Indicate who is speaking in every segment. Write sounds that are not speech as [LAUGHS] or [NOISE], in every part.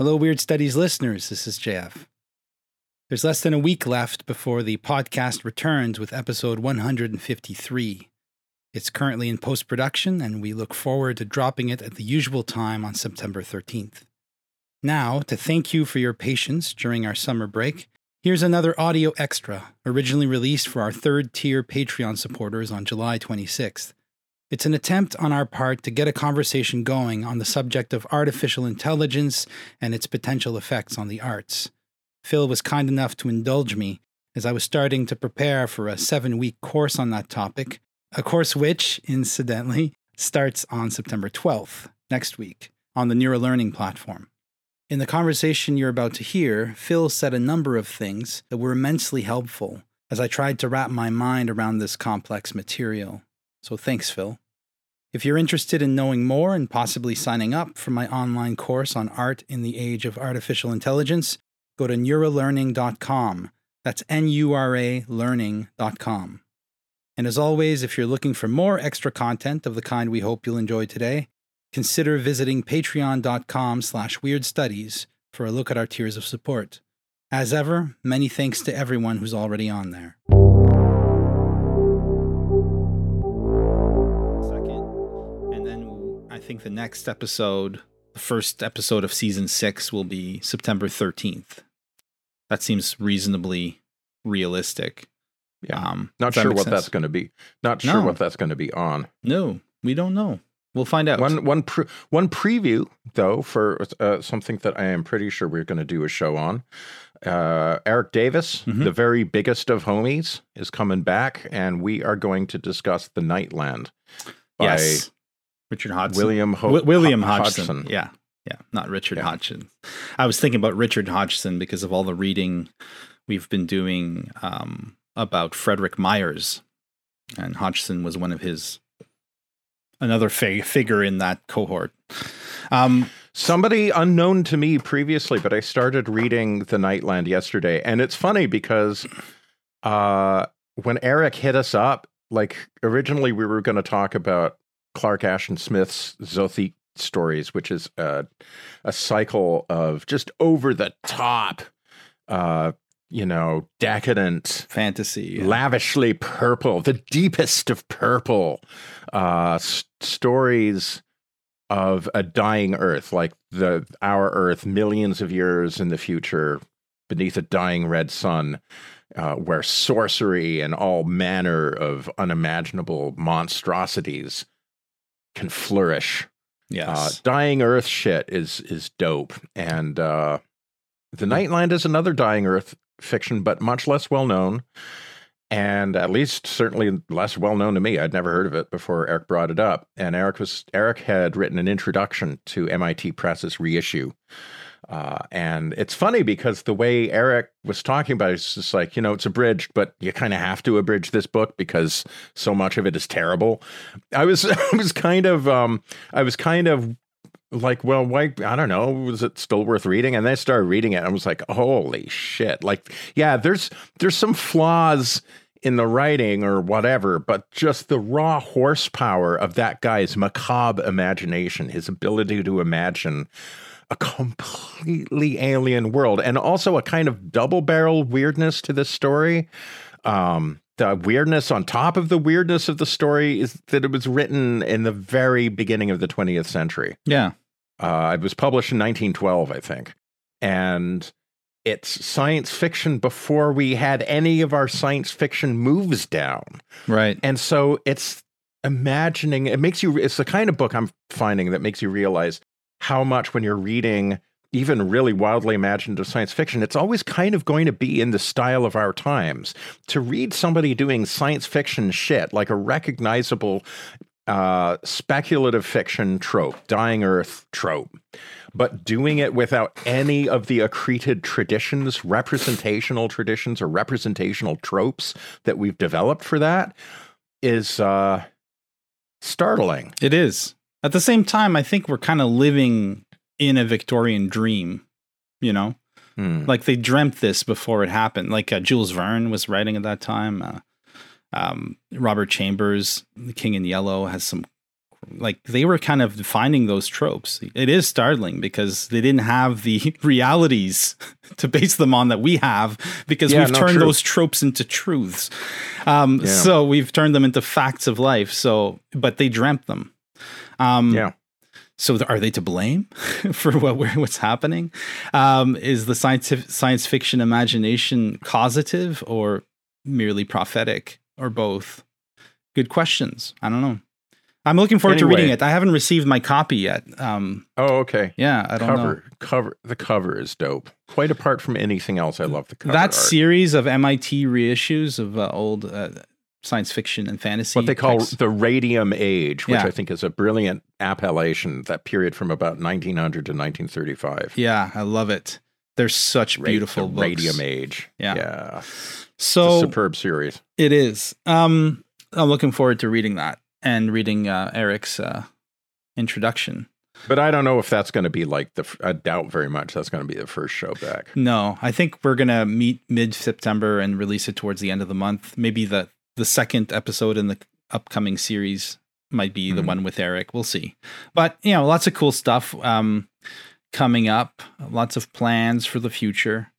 Speaker 1: Hello, Weird Studies listeners. This is JF. There's less than a week left before the podcast returns with episode 153. It's currently in post production, and we look forward to dropping it at the usual time on September 13th. Now, to thank you for your patience during our summer break, here's another audio extra, originally released for our third tier Patreon supporters on July 26th. It's an attempt on our part to get a conversation going on the subject of artificial intelligence and its potential effects on the arts. Phil was kind enough to indulge me as I was starting to prepare for a seven week course on that topic, a course which, incidentally, starts on September 12th, next week, on the Nura Learning platform. In the conversation you're about to hear, Phil said a number of things that were immensely helpful as I tried to wrap my mind around this complex material. So thanks, Phil. If you're interested in knowing more and possibly signing up for my online course on art in the age of artificial intelligence, go to nuralearning.com. That's N U R A learning.com. And as always, if you're looking for more extra content of the kind we hope you'll enjoy today, consider visiting patreon.com slash weirdstudies for a look at our tiers of support. As ever, many thanks to everyone who's already on there. Think the next episode, the first episode of season six, will be September 13th. That seems reasonably realistic.
Speaker 2: Yeah.
Speaker 1: Um,
Speaker 2: Not
Speaker 1: if that
Speaker 2: sure what
Speaker 1: sense.
Speaker 2: that's going to be. Not sure
Speaker 1: No.
Speaker 2: what that's going to be on.
Speaker 1: No, we don't know. We'll find out.
Speaker 2: One one pre- one preview though for uh, something that I am pretty sure we're going to do a show on. Uh, Eric Davis,
Speaker 1: Mhm.
Speaker 2: the very biggest of homies, is coming back, and we are going to discuss the Nightland by
Speaker 1: yes. Richard Hodgson.
Speaker 2: William Ho-
Speaker 1: Wi- William
Speaker 2: Ho-
Speaker 1: Hodgson. Yeah. Yeah. Not Richard
Speaker 2: Yeah.
Speaker 1: Hodgson. I was thinking about Richard Hodgson because of all the reading we've been doing um, about Frederick Myers. And Hodgson was one of his, another fi- figure in that cohort. Um,
Speaker 2: Somebody unknown to me previously, but I started reading The Nightland yesterday. And it's funny because uh, when Eric hit us up, like originally we were going to talk about Clark Ashton Smith's Zothique stories, which is uh, a cycle of just over the top, uh, you know, decadent,
Speaker 1: fantasy. yeah.
Speaker 2: lavishly purple, the deepest of purple uh, s- stories of a dying Earth, like the our Earth, millions of years in the future, beneath a dying red sun, uh, where sorcery and all manner of unimaginable monstrosities can flourish.
Speaker 1: yes.
Speaker 2: Uh, dying Earth shit is is dope, and uh, the Nightland is another dying Earth fiction, but much less well known, and at least certainly less well known to me. I'd never heard of it before Eric brought it up, and Eric was Eric had written an introduction to MIT Press's reissue. Uh, and it's funny because the way Eric was talking about it is just like, you know, it's abridged, but you kind of have to abridge this book because so much of it is terrible. I was, [LAUGHS] I was kind of, um, I was kind of like, well, why? I don't know. Was it still worth reading? And then I started reading it. And I was like, holy shit! Like, yeah, there's there's some flaws in the writing or whatever, but just the raw horsepower of that guy's macabre imagination, his ability to imagine a completely alien world, and also a kind of double barrel weirdness to this story. Um, the weirdness on top of the weirdness of the story is that it was written in the very beginning of the 20th century.
Speaker 1: yeah.
Speaker 2: Uh, it was published in 1912, I think. And it's science fiction before we had any of our science fiction moves down.
Speaker 1: Right.
Speaker 2: And so it's imagining, it makes you, it's the kind of book I'm finding that makes you realize how much when you're reading even really wildly imaginative science fiction, it's always kind of going to be in the style of our times. To read somebody doing science fiction shit, like a recognizable uh, speculative fiction trope, dying earth trope, but doing it without any of the accreted traditions, representational traditions, or representational tropes that we've developed for that is uh, startling.
Speaker 1: It is. At the same time, I think we're kind of living in a Victorian dream, you know?
Speaker 2: Hmm.
Speaker 1: Like they dreamt this before it happened. Like uh, Jules Verne was writing at that time. Uh, um, Robert Chambers, The King in Yellow, has some like they were kind of finding those tropes. It is startling because they didn't have the [LAUGHS] realities [LAUGHS] to base them on that we have because
Speaker 2: Yeah,
Speaker 1: we've turned
Speaker 2: true.
Speaker 1: those tropes into truths. Um,
Speaker 2: Yeah.
Speaker 1: So we've turned them into facts of life. So, but they dreamt them. Um,
Speaker 2: Yeah.
Speaker 1: So are they to blame [LAUGHS] for what we're, what's happening? Um, is the science science fiction imagination causative or merely prophetic or both? Good questions. I don't know. I'm looking forward to reading it. I haven't received my copy yet. Um,
Speaker 2: Oh, okay.
Speaker 1: yeah, I don't know.
Speaker 2: Cover, cover. The cover is dope. Quite apart from anything else, I love the cover.
Speaker 1: that
Speaker 2: art.
Speaker 1: series of MIT reissues of uh, old uh, science fiction and fantasy.
Speaker 2: what they call the radium age, which
Speaker 1: Yeah.
Speaker 2: I think is a brilliant appellation. That period from about 1900 to 1935.
Speaker 1: Yeah, I love it. They're such
Speaker 2: Ra-
Speaker 1: beautiful
Speaker 2: the
Speaker 1: books.
Speaker 2: radium age.
Speaker 1: Yeah.
Speaker 2: yeah.
Speaker 1: So
Speaker 2: superb series.
Speaker 1: it is. Um, I'm looking forward to reading that and reading uh, Eric's uh, introduction.
Speaker 2: But I don't know if that's going to be like the. I doubt very much that's going to be the first show back.
Speaker 1: No, I think we're gonna meet mid September and release it towards the end of the month. Maybe the the second episode in the upcoming series might be the
Speaker 2: Mhm.
Speaker 1: one with Eric. We'll see. But you know, lots of cool stuff um, coming up. Lots of plans for the future.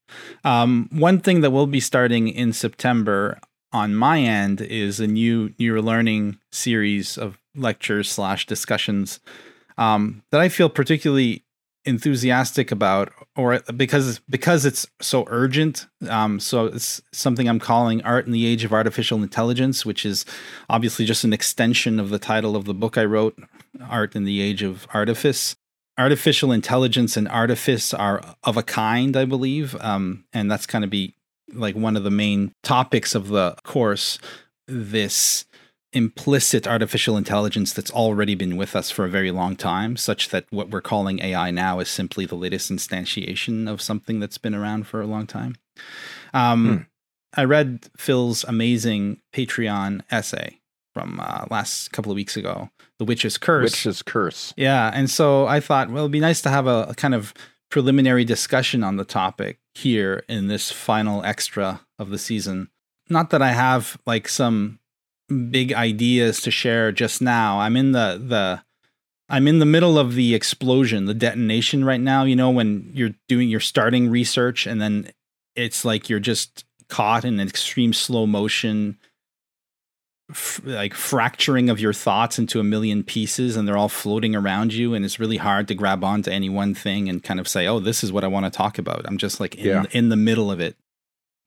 Speaker 1: Um, one thing that will be starting in September on my end is a new Nura Learning series of lectures slash discussions um, that I feel particularly enthusiastic about or because because it's so urgent um so it's something i'm calling art in the age of artificial intelligence which is obviously just an extension of the title of the book i wrote art in the age of artifice. Artificial intelligence and artifice are of a kind i believe um and that's kind of be like one of the main topics of the course this implicit artificial intelligence that's already been with us for a very long time, such that what we're calling AI now is simply the latest instantiation of something that's been around for a long time. Um,
Speaker 2: Hmm.
Speaker 1: I read Phil's amazing Patreon essay from uh, last couple of weeks ago, "The Witch's Curse."
Speaker 2: Witch's curse.
Speaker 1: Yeah, and so I thought, well, it'd be nice to have a, a kind of preliminary discussion on the topic here in this final extra of the season. Not that I have like some big ideas to share just now. I'm in the the I'm in the middle of the explosion, the detonation right now. You know, when you're doing you're starting research and then it's like you're just caught in an extreme slow motion f- like fracturing of your thoughts into a million pieces and they're all floating around you and it's really hard to grab onto any one thing and kind of say oh this is what i want to talk about i'm just like in,
Speaker 2: Yeah.
Speaker 1: in the middle of it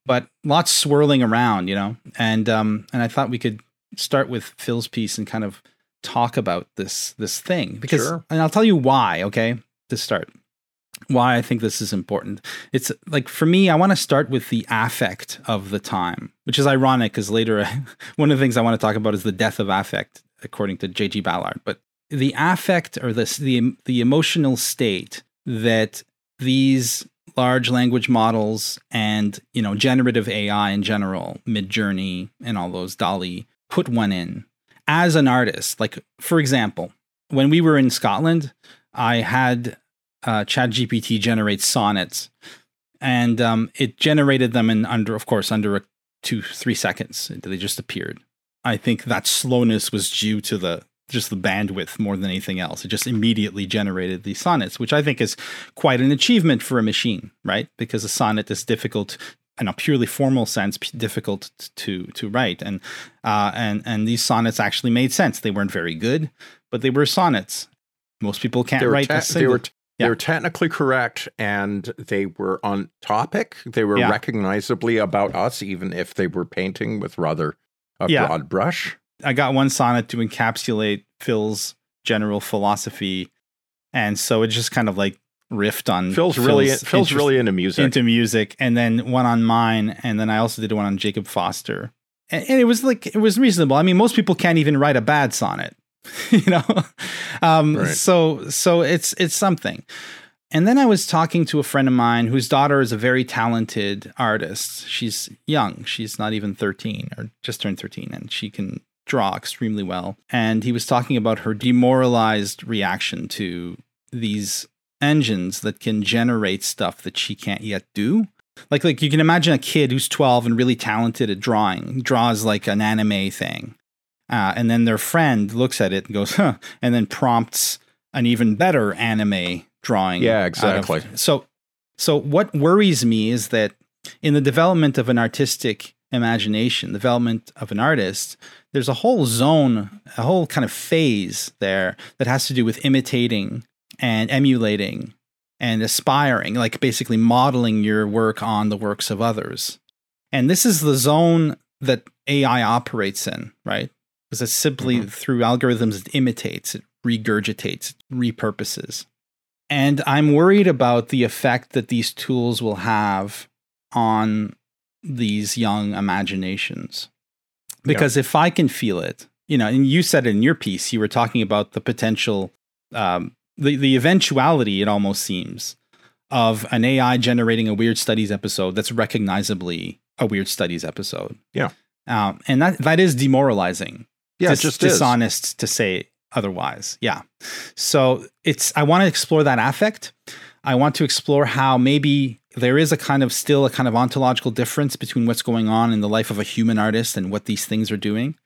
Speaker 1: but lots swirling around you know and um and i thought we could start with phil's piece and kind of talk about this this thing because
Speaker 2: Sure.
Speaker 1: and i'll tell you why okay to start why I think this is important. It's like for me, I want to start with the affect of the time, which is ironic because later, [LAUGHS] one of the things I want to talk about is the death of affect, according to J.G. Ballard. But the affect or the the the emotional state that these large language models and you know generative AI in general, Midjourney and all those DALL-E put one in as an artist. Like for example, when we were in Scotland, I had uh, ChatGPT generate sonnets, and um, it generated them in under, of course, under a two three seconds. They just appeared. I think that slowness was due to the just the bandwidth more than anything else. It just immediately generated these sonnets, which I think is quite an achievement for a machine, right? Because a sonnet is difficult in a purely formal sense, p- difficult to to write, and uh, and and these sonnets actually made sense. They weren't very good, but they were sonnets. Most people can't
Speaker 2: They
Speaker 1: write
Speaker 2: te-
Speaker 1: a
Speaker 2: they
Speaker 1: single.
Speaker 2: were
Speaker 1: Yeah.
Speaker 2: they were technically correct and they were on topic. They were
Speaker 1: Yeah.
Speaker 2: recognizably about us, even if they were painting with rather a
Speaker 1: Yeah.
Speaker 2: broad brush.
Speaker 1: I got one sonnet to encapsulate Phil's general philosophy, and so it just kind of like riffed on
Speaker 2: Phil's really Phil's
Speaker 1: interest
Speaker 2: really into music.
Speaker 1: into music, and then one on mine, and then I also did one on Jacob Foster, and, and it was like it was reasonable. I mean, most people can't even write a bad sonnet, [LAUGHS] you know. Um,
Speaker 2: Right.
Speaker 1: So so it's it's something. And then I was talking to a friend of mine whose daughter is a very talented artist. She's young. She's not even 13 or just turned 13 and she can draw extremely well. And he was talking about her demoralized reaction to these engines that can generate stuff that she can't yet do. Like like you can imagine a kid who's 12 and really talented at drawing, draws like an anime thing. uh, and then their friend looks at it and goes, "Huh," and then prompts an even better anime drawing.
Speaker 2: Yeah,
Speaker 1: out of-
Speaker 2: exactly.
Speaker 1: so, so what worries me is that in the development of an artistic imagination, development of an artist, there's a whole zone, a whole kind of phase there that has to do with imitating and emulating and aspiring, like basically modeling your work on the works of others. And this is the zone that AI operates in, right? Because it's simply
Speaker 2: Mhm.
Speaker 1: through algorithms it imitates, it regurgitates, it repurposes. And I'm worried about the effect that these tools will have on these young imaginations. Because if I can feel it, you know, and you said in your piece, you were talking about the potential, um, the, the eventuality, it almost seems, of an AI generating a Weird Studies episode that's recognizably a Weird Studies episode.
Speaker 2: Yeah.
Speaker 1: Um, and that, that is demoralizing
Speaker 2: Yeah,
Speaker 1: dis-
Speaker 2: it just is.
Speaker 1: dishonest to say otherwise. Yeah. So it's I want to explore that affect. I want to explore how maybe there is a kind of still a kind of ontological difference between what's going on in the life of a human artist and what these things are doing.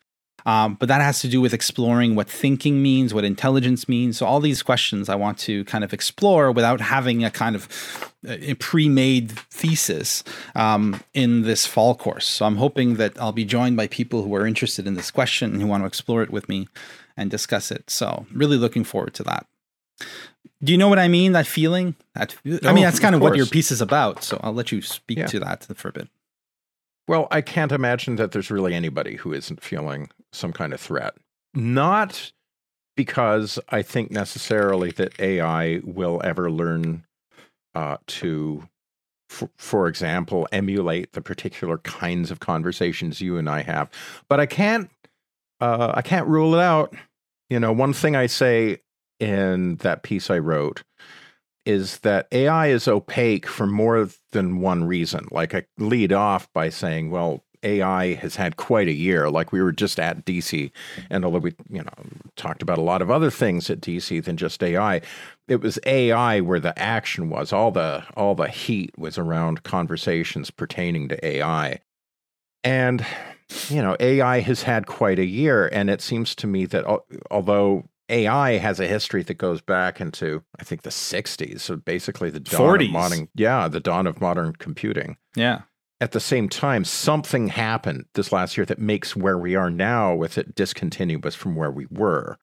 Speaker 1: Um, but that has to do with exploring what thinking means, what intelligence means. So all these questions I want to kind of explore without having a kind of uh, pre-made thesis um, in this fall course. So I'm hoping that I'll be joined by people who are interested in this question and who want to explore it with me and discuss it. So really looking forward to that. Do you know what I mean? That feeling? That I
Speaker 2: Oh,
Speaker 1: mean, that's kind
Speaker 2: of
Speaker 1: of what your piece is about. So I'll let you speak
Speaker 2: Yeah.
Speaker 1: to that for a bit.
Speaker 2: Well, I can't imagine that there's really anybody who isn't feeling some kind of threat. Not because I think necessarily that AI will ever learn uh, to, for, for example, emulate the particular kinds of conversations you and I have, but I can't. Uh, I can't rule it out. You know, one thing I say in that piece I wrote is that AI is opaque for more than one reason. Like I lead off by saying, well, AI has had quite a year. Like we were just at DC, and although we, you know, talked about a lot of other things at DC than just AI, it was AI where the action was. All the all the heat was around conversations pertaining to AI. And you know, AI has had quite a year, and it seems to me that although AI has a history that goes back into, I think, the '60s, so basically the dawn
Speaker 1: 40s.
Speaker 2: of modern, yeah, the dawn of modern computing.
Speaker 1: Yeah.
Speaker 2: At the same time, something happened this last year that makes where we are now with it discontinuous from where we were,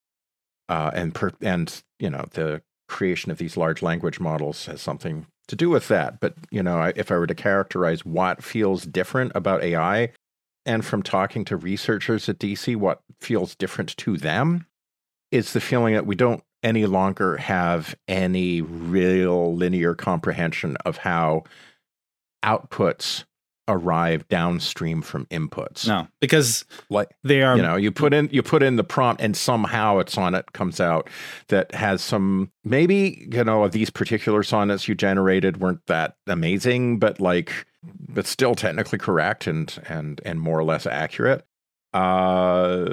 Speaker 2: uh, and per, and you know the creation of these large language models has something to do with that. But you know, I- if I were to characterize what feels different about AI, and from talking to researchers at DC, what feels different to them is the feeling that we don't any longer have any real linear comprehension of how outputs arrive downstream from inputs.
Speaker 1: No, because
Speaker 2: Like
Speaker 1: they are
Speaker 2: you know, you put in you put in the prompt and somehow a sonnet comes out that has some maybe, you know, of these particular sonnets you generated weren't that amazing, but like but still technically correct and and and more or less accurate. Uh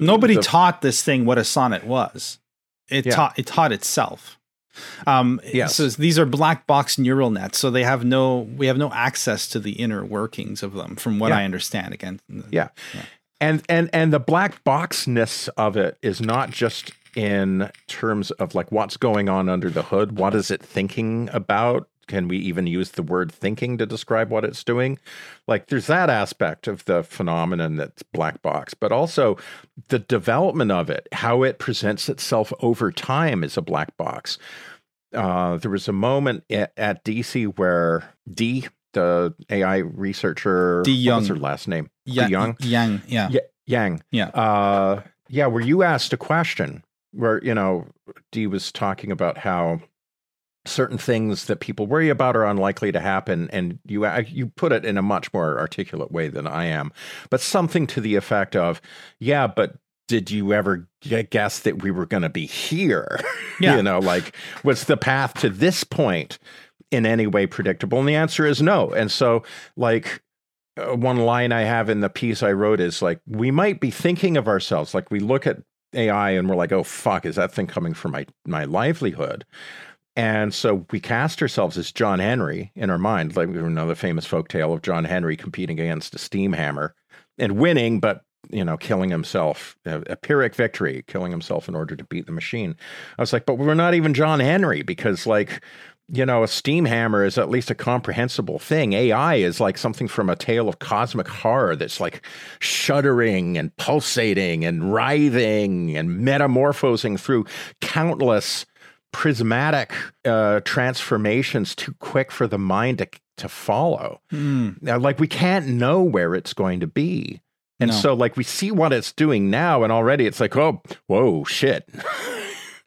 Speaker 1: nobody
Speaker 2: the-
Speaker 1: taught this thing what a sonnet was. It
Speaker 2: Yeah.
Speaker 1: taught it taught itself. Um,
Speaker 2: Yes.
Speaker 1: So these are black box neural nets, so they have no we have no access to the inner workings of them, from what
Speaker 2: Yeah.
Speaker 1: I understand. Again,
Speaker 2: Yeah. and and and the black boxness of it is not just in terms of like what's going on under the hood what is it thinking about can we even use the word thinking to describe what it's doing like there's that aspect of the phenomenon that's black box but also the development of it how it presents itself over time is a black box uh, there was a moment at, at dc where d the ai researcher
Speaker 1: D. Young.
Speaker 2: her last name
Speaker 1: Ya-
Speaker 2: Young?
Speaker 1: Yang, yeah,
Speaker 2: yeah, Yang.
Speaker 1: Yeah.
Speaker 2: Uh, yeah, where you asked a question where, you know, Dee was talking about how certain things that people worry about are unlikely to happen. And you, you put it in a much more articulate way than I am, but something to the effect of, yeah, but did you ever guess that we were going to be here? [LAUGHS]
Speaker 1: Yeah.
Speaker 2: you know, like, was the path to this point in any way predictable? And the answer is no. And so, like, uh, one line I have in the piece I wrote is like, we might be thinking of ourselves like we look at AI and we're like, oh fuck, is that thing coming for my my livelihood? And so we cast ourselves as John Henry in our mind, like we know the famous folktale of John Henry competing against a steam hammer and winning, but you know, killing himself, a, a Pyrrhic victory, killing himself in order to beat the machine. I was like, but we're not even John Henry because, like, you know, a steam hammer is at least a comprehensible thing. AI is like something from a tale of cosmic horror that's like shuddering and pulsating and writhing and metamorphosing through countless prismatic uh, transformations too quick for the mind to, to follow.
Speaker 1: Mm.
Speaker 2: Now, like we can't know where it's going to be. And
Speaker 1: No.
Speaker 2: so like we see what it's doing now and already it's like, oh, whoa, shit. [LAUGHS]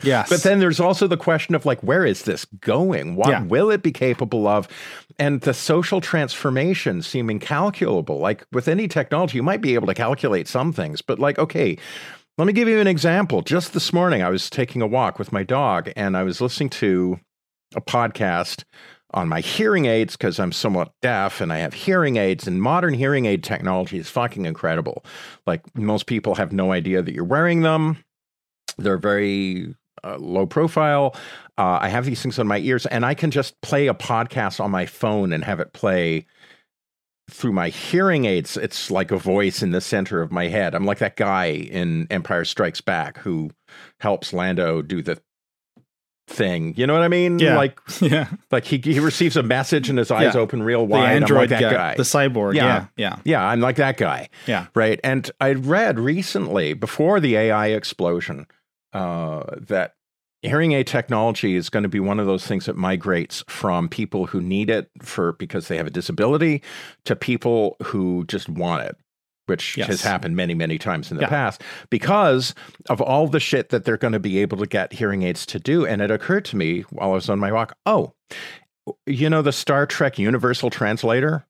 Speaker 1: Yes.
Speaker 2: But then there's also the question of like, where is this going? What
Speaker 1: Yeah.
Speaker 2: will it be capable of? And the social transformation seem incalculable. Like with any technology, you might be able to calculate some things, but like, okay, let me give you an example. Just this morning, I was taking a walk with my dog and I was listening to a podcast on my hearing aids because I'm somewhat deaf and I have hearing aids, and modern hearing aid technology is fucking incredible. Like most people have no idea that you're wearing them. They're very uh, low profile. Uh, I have these things on my ears, and I can just play a podcast on my phone and have it play through my hearing aids. It's like a voice in the center of my head. I'm like that guy in Empire Strikes Back who helps Lando do the thing. You know what I mean?
Speaker 1: Yeah.
Speaker 2: Like, [LAUGHS]
Speaker 1: yeah.
Speaker 2: like he he receives a message and his eyes
Speaker 1: Yeah.
Speaker 2: open real
Speaker 1: The
Speaker 2: wide. I'm
Speaker 1: android
Speaker 2: like that
Speaker 1: guy,
Speaker 2: guy.
Speaker 1: the cyborg.
Speaker 2: Yeah.
Speaker 1: Yeah. Yeah.
Speaker 2: yeah, I'm like that guy.
Speaker 1: Yeah.
Speaker 2: Right. And I read recently, before the AI explosion, uh, that hearing aid technology is going to be one of those things that migrates from people who need it for because they have a disability to people who just want it. Which
Speaker 1: Yes.
Speaker 2: has happened many, many times in the
Speaker 1: Yeah.
Speaker 2: past because of all the shit that they're going to be able to get hearing aids to do. And it occurred to me while I was on my walk oh, you know, the Star Trek Universal Translator?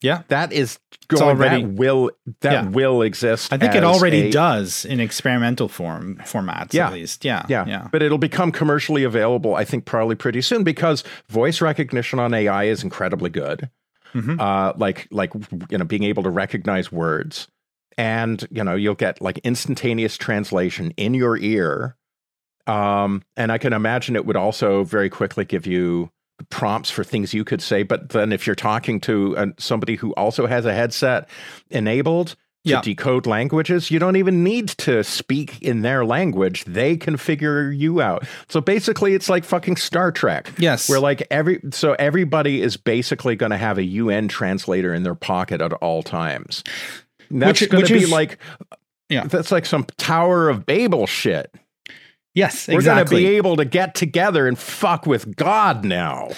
Speaker 1: Yeah.
Speaker 2: That is going
Speaker 1: already-
Speaker 2: that will that
Speaker 1: Yeah.
Speaker 2: will exist.
Speaker 1: I think it already
Speaker 2: a-
Speaker 1: does in experimental form formats
Speaker 2: Yeah.
Speaker 1: at least. Yeah.
Speaker 2: Yeah,
Speaker 1: Yeah.
Speaker 2: but it'll become commercially available. I think probably pretty soon because voice recognition on AI is incredibly good.
Speaker 1: Mhm.
Speaker 2: Uh, like like you know being able to recognize words, and you know you'll get like instantaneous translation in your ear. Um, and I can imagine it would also very quickly give you prompts for things you could say. But then if you're talking to uh, somebody who also has a headset enabled to
Speaker 1: Yeah.
Speaker 2: decode languages, you don't even need to speak in their language. They can figure you out. So basically, it's like fucking Star Trek.
Speaker 1: Yes.
Speaker 2: Where like every so everybody is basically going to have a UN translator in their pocket at all times. That's
Speaker 1: Which-
Speaker 2: going to be
Speaker 1: is-
Speaker 2: like
Speaker 1: Yeah.
Speaker 2: that's like some Tower of Babel shit.
Speaker 1: Yes.
Speaker 2: We're
Speaker 1: Exactly.
Speaker 2: going to be able to get together and fuck with God now.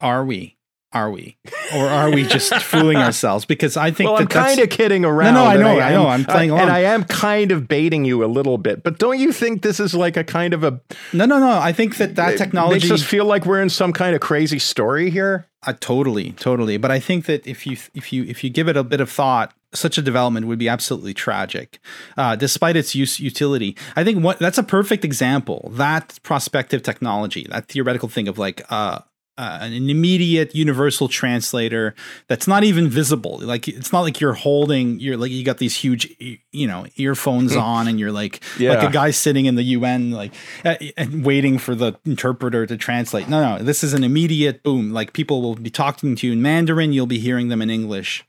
Speaker 1: are we? Are we? Or are we just [LAUGHS] fooling ourselves? Because I think
Speaker 2: Well,
Speaker 1: that
Speaker 2: I'm kind of kidding around.
Speaker 1: no, I
Speaker 2: and
Speaker 1: know, I know,
Speaker 2: am-
Speaker 1: I'm playing
Speaker 2: and
Speaker 1: along.
Speaker 2: I am kind of baiting you a little bit. But don't you think this is like a kind of a
Speaker 1: no, no, no. I think that that technology
Speaker 2: makes us feel like we're in some kind of crazy story here?
Speaker 1: Uh, totally, totally. But I think that if you if you if you give it a bit of thought, such a development would be absolutely tragic, uh, despite its use utility. I think what that's a perfect example. That prospective technology, that theoretical thing of like uh, uh, an immediate universal translator that's not even visible. Like it's not like you're holding you're like you got these huge you know earphones [LAUGHS] on and you're like like a guy sitting in the UN like uh, and waiting for the interpreter to translate. No, no, this is an immediate boom. Like people will be talking to you in Mandarin, you'll be hearing them in English.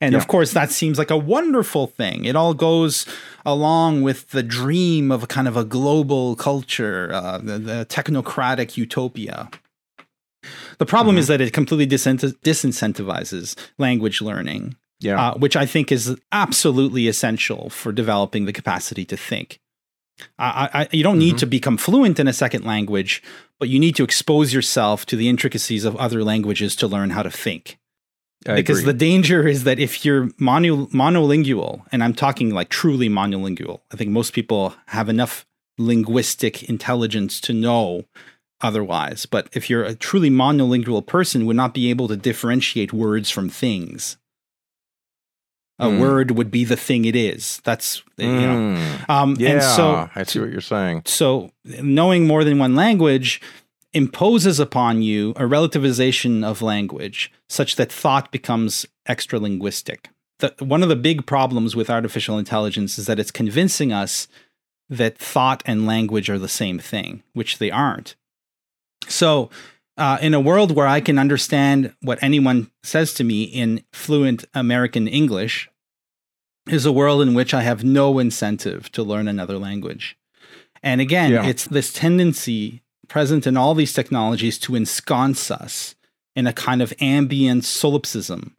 Speaker 1: And
Speaker 2: Yeah.
Speaker 1: of course, that seems like a wonderful thing. It all goes along with the dream of a kind of a global culture, uh, the, the technocratic utopia. The problem is that it completely disincent- disincentivizes language learning,
Speaker 2: Yeah.
Speaker 1: uh, which I think is absolutely essential for developing the capacity to think. I, I, you don't need
Speaker 2: Mhm.
Speaker 1: to become fluent in a second language, but you need to expose yourself to the intricacies of other languages to learn how to think
Speaker 2: I
Speaker 1: because
Speaker 2: agree.
Speaker 1: the danger is that if you're mono, monolingual, and I'm talking like truly monolingual, I think most people have enough linguistic intelligence to know otherwise. But if you're a truly monolingual person, would not be able to differentiate words from things. A
Speaker 2: Hmm.
Speaker 1: word would be the thing it is. That's you know.
Speaker 2: Mm.
Speaker 1: Um,
Speaker 2: yeah,
Speaker 1: and so
Speaker 2: I see what you're saying.
Speaker 1: so knowing more than one language imposes upon you a relativization of language such that thought becomes extra linguistic. One of the big problems with artificial intelligence is that it's convincing us that thought and language are the same thing, which they aren't. So, uh, in a world where I can understand what anyone says to me in fluent American English, is a world in which I have no incentive to learn another language. And again,
Speaker 2: Yeah.
Speaker 1: it's this tendency present in all these technologies to ensconce us in a kind of ambient solipsism.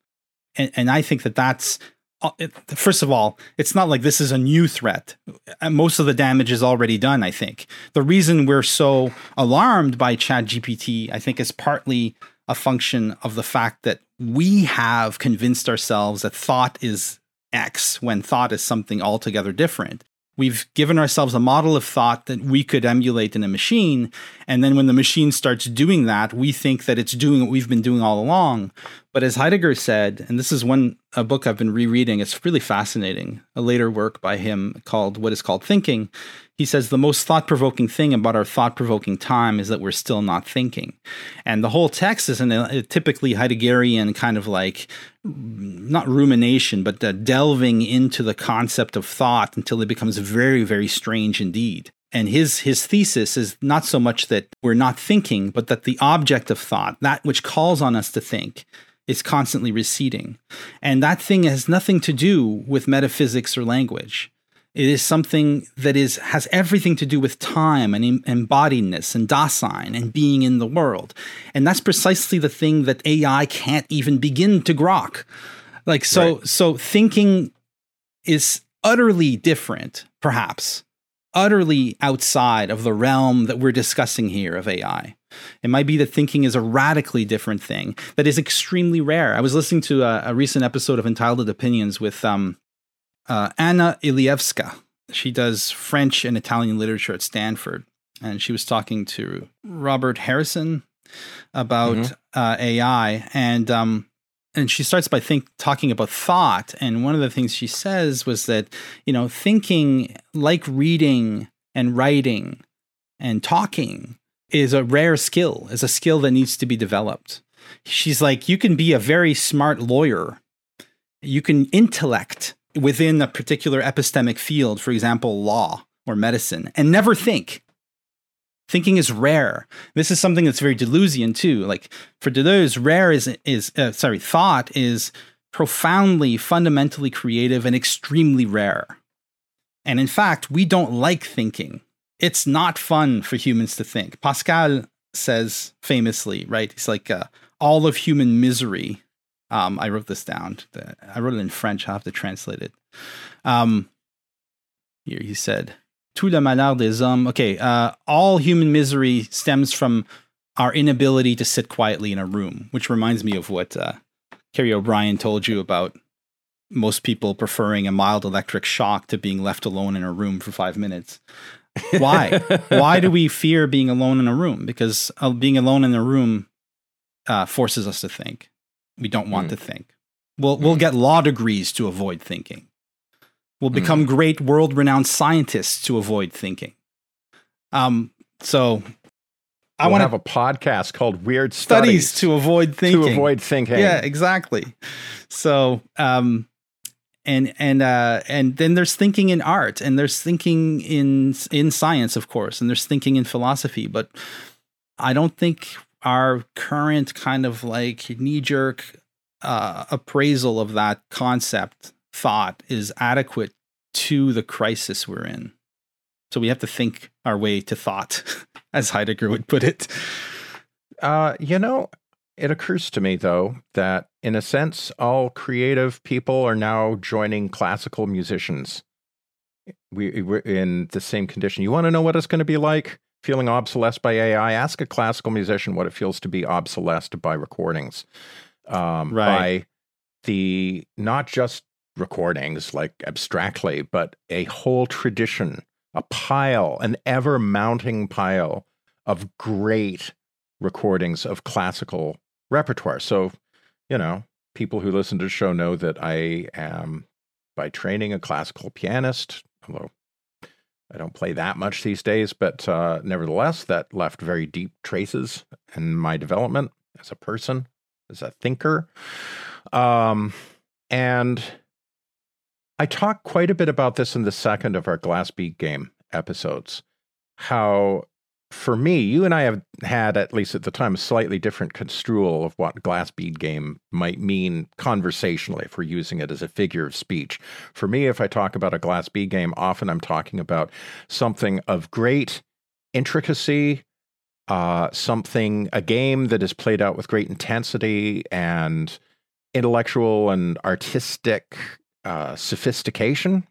Speaker 1: And, and I think that that's, uh, first of all, it's not like this is a new threat. Uh, Most of the damage is already done, I think. The reason we're so alarmed by ChatGPT, I think, is partly a function of the fact that we have convinced ourselves that thought is X when thought is something altogether different. We've given ourselves a model of thought that we could emulate in a machine. And then when the machine starts doing that, we think that it's doing what we've been doing all along. But as Heidegger said, and this is one a book I've been rereading, it's really fascinating, a later work by him called What is Called Thinking. He says the most thought provoking thing about our thought provoking time is that we're still not thinking. And the whole text is an, a typically Heideggerian kind of like, not rumination, but delving into the concept of thought until it becomes very, very strange indeed. And his his thesis is not so much that we're not thinking, but that the object of thought, that which calls on us to think, is constantly receding. And that thing has nothing to do with metaphysics or language. It is something that is has everything to do with time and em- embodiedness and Dasein and being in the world. And that's precisely the thing that AI can't even begin to grok. Like so
Speaker 2: Right.
Speaker 1: so thinking is utterly different, perhaps, utterly outside of the realm that we're discussing here of AI. It might be that thinking is a radically different thing that is extremely rare. I was listening to a, a recent episode of Entitled Opinions with um, uh, Ana Ilievska. She does French and Italian literature at Stanford. And she was talking to Robert Harrison about
Speaker 2: Mhm.
Speaker 1: uh, AI. And um, and she starts by think talking about thought. And one of the things she says was that, you know, thinking like reading and writing and talking is a rare skill, is a skill that needs to be developed. She's like, you can be a very smart lawyer. You can intellect within a particular epistemic field, for example, law or medicine, and never think. Thinking is rare. This is something that's very Deleuzian too. Like for Deleuze, rare is is uh, sorry, thought is profoundly, fundamentally creative and extremely rare. And in fact, we don't like thinking. It's not fun for humans to think. Pascal says famously, right? He's like, uh, all of human misery. Um, I wrote this down. I wrote it in French. I have to translate it. Um, here he said, Tout le malheur des hommes. Okay, uh, all human misery stems from our inability to sit quietly in a room, which reminds me of what uh, Kerry O'Brien told you about most people preferring a mild electric shock to being left alone in a room for five minutes. Why? [LAUGHS] Why do we fear being alone in a room? Because uh, being alone in a room uh, forces us to think. We don't want
Speaker 2: Hmm.
Speaker 1: to think. We'll we'll get law degrees to avoid thinking. We'll become great world-renowned scientists to avoid thinking. Um. So, I
Speaker 2: I
Speaker 1: want
Speaker 2: to have a podcast called Weird
Speaker 1: studies
Speaker 2: Studies,
Speaker 1: to avoid thinking.
Speaker 2: to avoid thinking.
Speaker 1: Yeah, exactly. So, um, and and uh, and then there's thinking in art, and there's thinking in in science, of course, and there's thinking in philosophy. But I don't think our current kind of like knee jerk uh, appraisal of that concept thought is adequate to the crisis we're in. So we have to think our way to thought, [LAUGHS] as Heidegger would put it.
Speaker 2: Uh, you know, it occurs to me though that in a sense, all creative people are now joining classical musicians. We, we're in the same condition. You want to know what it's going to be like feeling obsolesced by AI? Ask a classical musician what it feels to be obsolesced by recordings. Um,
Speaker 1: Right.
Speaker 2: By the not just recordings like abstractly, but a whole tradition, a pile, an ever mounting pile of great recordings of classical repertoire. So, you know, people who listen to the show know that I am, by training, a classical pianist, although I don't play that much these days, but uh, nevertheless, that left very deep traces in my development as a person, as a thinker. Um, and I talk quite a bit about this in the second of our Glass Bead game episodes. How for me, you and I have had, at least at the time, a slightly different construal of what glass bead game might mean conversationally if we're using it as a figure of speech. For me, if I talk about a glass bead game, often I'm talking about something of great intricacy, uh, something, a game that is played out with great intensity and intellectual and artistic uh, sophistication.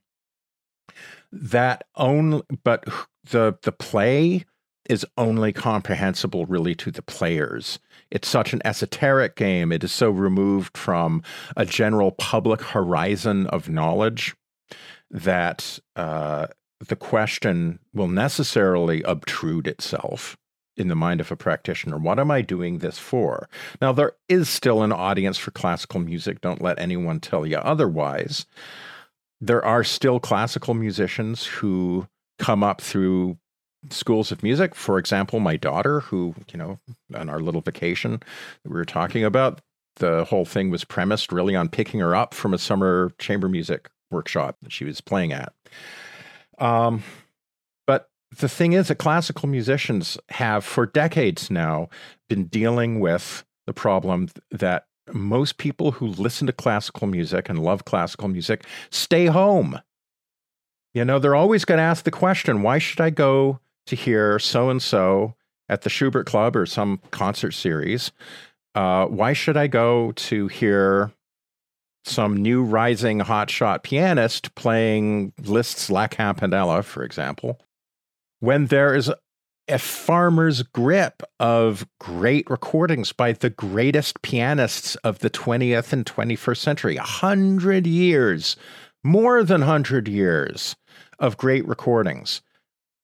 Speaker 2: That only, but the the play is only comprehensible really to the players. It's such an esoteric game. It is so removed from a general public horizon of knowledge that uh, the question will necessarily obtrude itself in the mind of a practitioner. What am I doing this for? Now, there is still an audience for classical music. Don't let anyone tell you otherwise. There are still classical musicians who come up through schools of music. For example, my daughter, who, you know, on our little vacation that we were talking about, the whole thing was premised really on picking her up from a summer chamber music workshop that she was playing at. Um, the thing is that classical musicians have for decades now been dealing with the problem that most people who listen to classical music and love classical music stay home. You know, they're always going to ask the question why should I go to hear so and so at the Schubert Club or some concert series. Uh, why should I go to hear some new rising hotshot pianist playing Liszt's La Campanella, for example, when there is a farmer's grip of great recordings by the greatest pianists of the 20th and 21st century, a hundred years, more than hundred years of great recordings.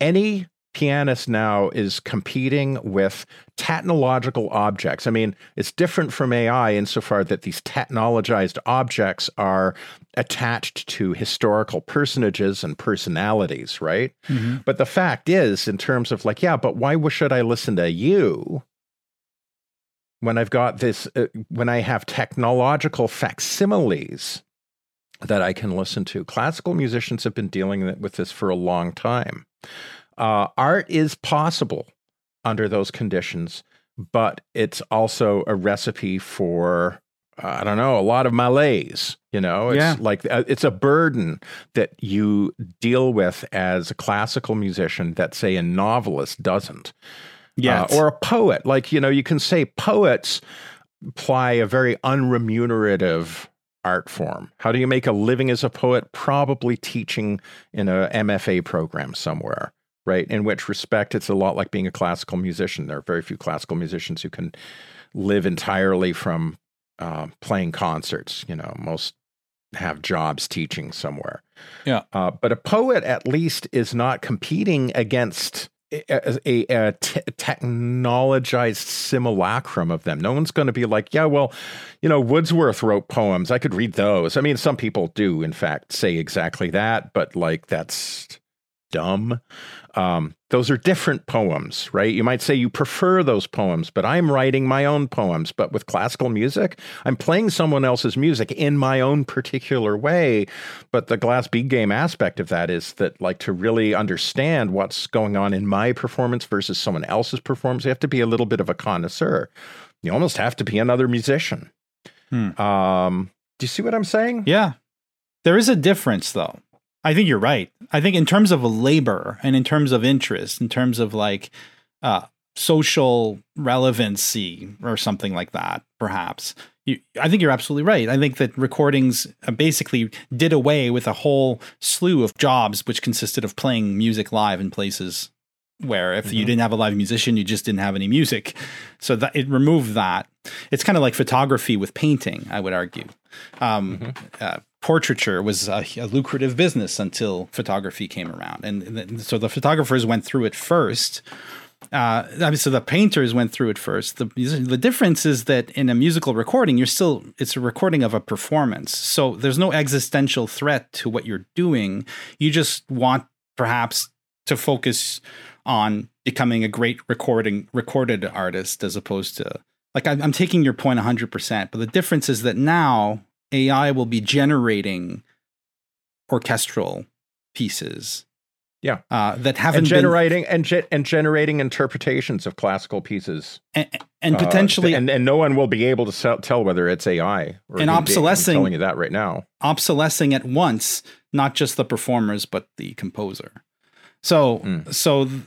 Speaker 2: Any pianist now is competing with technological objects. I mean, it's different from AI insofar that these technologized objects are attached to historical personages and personalities, right? Mm-hmm. But the fact is, in terms of like, yeah, but why should I listen to you? When I've got this, uh, when I have technological facsimiles that I can listen to, classical musicians have been dealing with this for a long time. Uh, art is possible under those conditions, but it's also a recipe for uh, I don't know, a lot of malaise. You know, it's yeah. like uh, it's a burden that you deal with as a classical musician that, say, a novelist doesn't. Yeah, uh, or a poet. Like you know, you can say poets apply a very unremunerative art form. How do you make a living as a poet? Probably teaching in a MFA program somewhere right? In which respect, it's a lot like being a classical musician. There are very few classical musicians who can live entirely from uh, playing concerts. You know, most have jobs teaching somewhere.
Speaker 1: Yeah.
Speaker 2: Uh, but a poet, at least, is not competing against a, a, a t- technologized simulacrum of them. No one's going to be like, yeah, well, you know, Wordsworth wrote poems. I could read those. I mean, some people do, in fact, say exactly that, but like that's dumb. Um, those are different poems, right? You might say you prefer those poems, but I'm writing my own poems. But with classical music, I'm playing someone else's music in my own particular way. But the glass bead game aspect of that is that, like, to really understand what's going on in my performance versus someone else's performance, you have to be a little bit of a connoisseur. You almost have to be another musician. Hmm. Um, do you see what I'm saying?
Speaker 1: Yeah. There is a difference, though. I think you're right. I think in terms of labor and in terms of interest, in terms of like uh, social relevancy or something like that, perhaps. You, I think you're absolutely right. I think that recordings uh, basically did away with a whole slew of jobs which consisted of playing music live in places where if mm-hmm. you didn't have a live musician, you just didn't have any music. So that it removed that. It's kind of like photography with painting, I would argue. Um, mm-hmm. uh, portraiture was a, a, lucrative business until photography came around, and, and so the photographers went through it first. Uh, obviously, the painters went through it first. The the difference is that in a musical recording, you're still it's a recording of a performance, so there's no existential threat to what you're doing. You just want perhaps to focus on becoming a great recording recorded artist as opposed to like I'm, I'm taking your point 100%, but the difference is that now AI will be generating orchestral pieces
Speaker 2: Yeah.
Speaker 1: Uh, that haven't
Speaker 2: and
Speaker 1: been
Speaker 2: generating and ge- and generating interpretations of classical pieces,
Speaker 1: and, and
Speaker 2: uh,
Speaker 1: potentially
Speaker 2: and and no one will be able to sell, tell whether it's AI or
Speaker 1: And
Speaker 2: being. I'm telling you that right now.
Speaker 1: obsolescing at once not just the performers but the composer. So
Speaker 2: Mm.
Speaker 1: so th-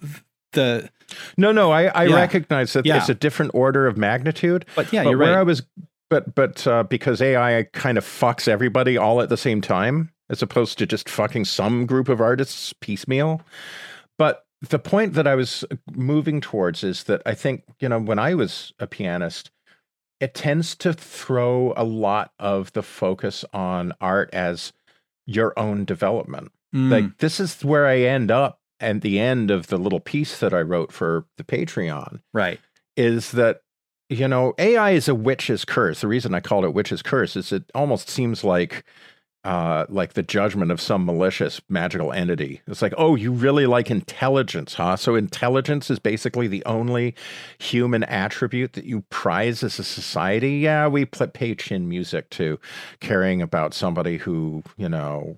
Speaker 1: the
Speaker 2: No, no, I, I
Speaker 1: Yeah.
Speaker 2: recognize that
Speaker 1: Yeah.
Speaker 2: it's a different order of magnitude.
Speaker 1: but yeah,
Speaker 2: but
Speaker 1: you're
Speaker 2: where I
Speaker 1: right.
Speaker 2: was, but but uh, because AI kind of fucks everybody all at the same time, as opposed to just fucking some group of artists piecemeal. But the point that I was moving towards is that I think you know when I was a pianist, it tends to throw a lot of the focus on art as your own development
Speaker 1: Mm,
Speaker 2: like this is where I end up at the end of the little piece that I wrote for the Patreon
Speaker 1: right.
Speaker 2: is that you know AI is a witch's curse. The reason I called it witch's curse is it almost seems like uh, like the judgment of some malicious magical entity. It's like, oh, you really like intelligence, huh? So intelligence is basically the only human attribute that you prize as a society. Yeah, we pay chin music to caring about somebody who, you know,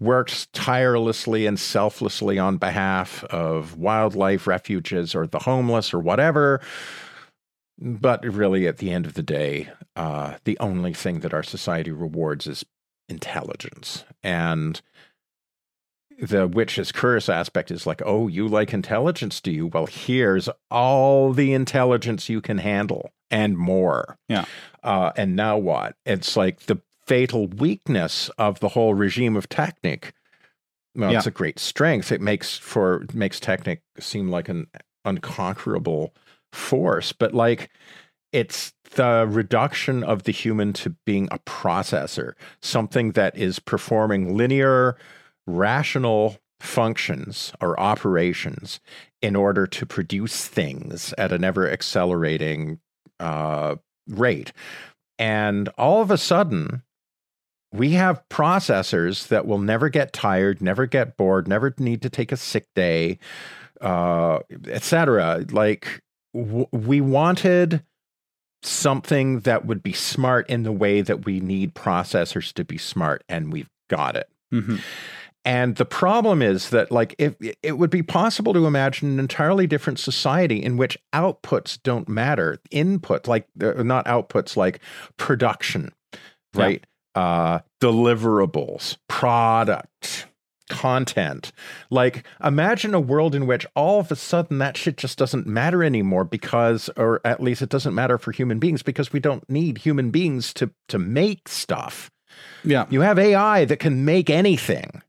Speaker 2: works tirelessly and selflessly on behalf of wildlife refuges or the homeless or whatever. But really, at the end of the day, uh, the only thing that our society rewards is intelligence. And the witch's curse aspect is like, oh, you like intelligence, do you? Well, here's all the intelligence you can handle and more.
Speaker 1: Yeah.
Speaker 2: Uh, and now what? It's like the fatal weakness of the whole regime of Technic. Well, it's a great strength. It makes for makes Technic seem like an unconquerable force, but like it's the reduction of the human to being a processor, something that is performing linear, rational functions or operations in order to produce things at an ever accelerating uh, rate. And all of a sudden, we have processors that will never get tired, never get bored, never need to take a sick day, uh, etc. Like w- we wanted something that would be smart in the way that we need processors to be smart, and we've got it.
Speaker 1: Mhm.
Speaker 2: And the problem is that, like, if it would be possible to imagine an entirely different society in which outputs don't matter, input, like uh, not outputs, like production,
Speaker 1: Yeah.
Speaker 2: right? Uh, deliverables, product, content. Like, imagine a world in which all of a sudden that shit just doesn't matter anymore because, or at least it doesn't matter for human beings because we don't need human beings to to make stuff.
Speaker 1: Yeah.
Speaker 2: You have AI that can make anything.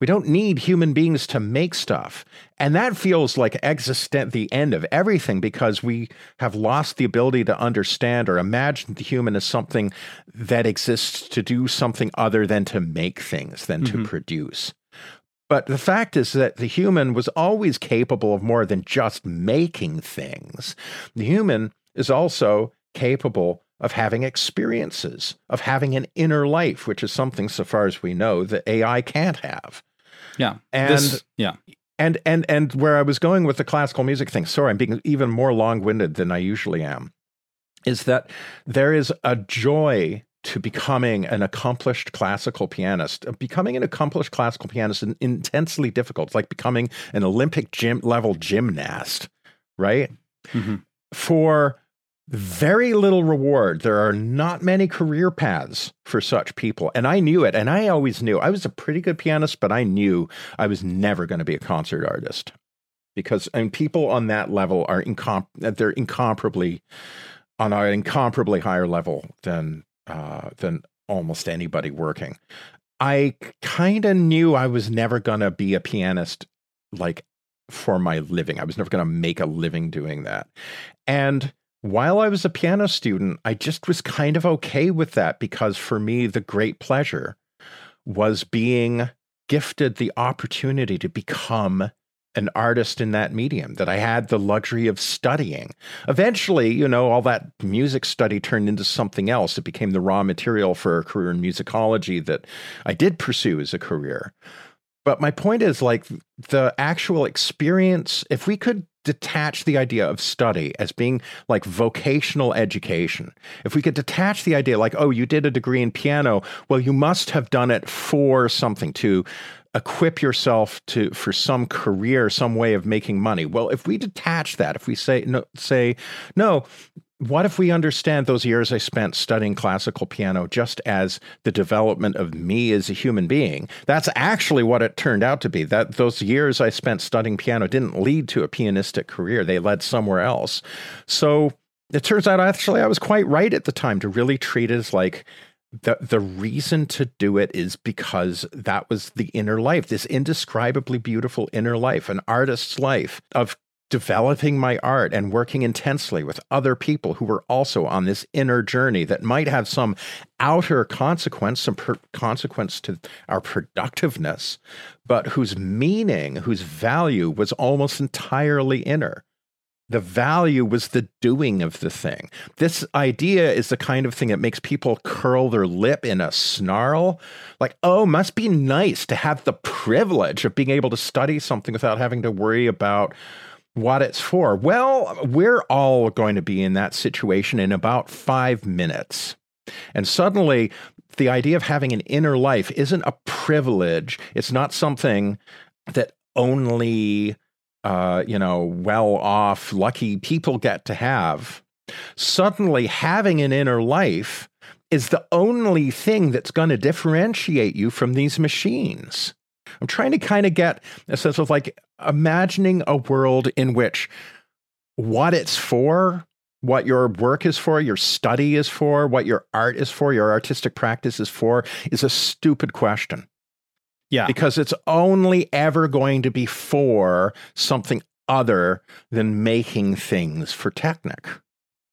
Speaker 2: We don't need human beings to make stuff. And that feels like existent the end of everything because we have lost the ability to understand or imagine the human as something that exists to do something other than to make things, than
Speaker 1: Mhm.
Speaker 2: to produce. But the fact is that the human was always capable of more than just making things. The human is also capable of having experiences, of having an inner life, which is something, so far as we know, that AI can't have.
Speaker 1: Yeah.
Speaker 2: And
Speaker 1: This- yeah.
Speaker 2: and and and where I was going with the classical music thing, sorry, I'm being even more long-winded than I usually am, is that there is a joy to becoming an accomplished classical pianist. Becoming an accomplished classical pianist is intensely difficult. It's like becoming an Olympic gym level gymnast, right?
Speaker 1: Mhm.
Speaker 2: For very little reward. There are not many career paths for such people. And I knew it. And I always knew I was a pretty good pianist, but I knew I was never going to be a concert artist because and people on that level are incom- they're incomparably on an incomparably higher level than uh, than almost anybody working. I kind of knew I was never going to be a pianist like for my living. I was never going to make a living doing that. And while I was a piano student, I just was kind of okay with that because for me, the great pleasure was being gifted the opportunity to become an artist in that medium, that I had the luxury of studying. Eventually, you know, all that music study turned into something else. It became the raw material for a career in musicology that I did pursue as a career. But my point is like the actual experience, if we could detach the idea of study as being like vocational education, if we could detach the idea like, oh, you did a degree in piano, well, you must have done it for something to equip yourself to for some career, some way of making money. Well, if we detach that, if we say no, say no, what if we understand those years I spent studying classical piano just as the development of me as a human being? That's actually what it turned out to be. That those years I spent studying piano didn't lead to a pianistic career. They led somewhere else. So it turns out actually I was quite right at the time to really treat it as like the the reason to do it is because that was the inner life, this indescribably beautiful inner life, an artist's life of developing my art and working intensely with other people who were also on this inner journey that might have some outer consequence, some per- consequence to our productiveness, but whose meaning, whose value was almost entirely inner. The value was the doing of the thing. This idea is the kind of thing that makes people curl their lip in a snarl. Like, oh, must be nice to have the privilege of being able to study something without having to worry about what it's for. Well, we're all going to be in that situation in about five minutes. And suddenly, the idea of having an inner life isn't a privilege. It's not something that only, uh, you know, well off, lucky people get to have. Suddenly, having an inner life is the only thing that's going to differentiate you from these machines. I'm trying to kind of get a sense of like imagining a world in which what it's for, what your work is for, your study is for, what your art is for, your artistic practice is for, is a stupid question.
Speaker 1: Yeah.
Speaker 2: Because it's only ever going to be for something other than making things for Technic.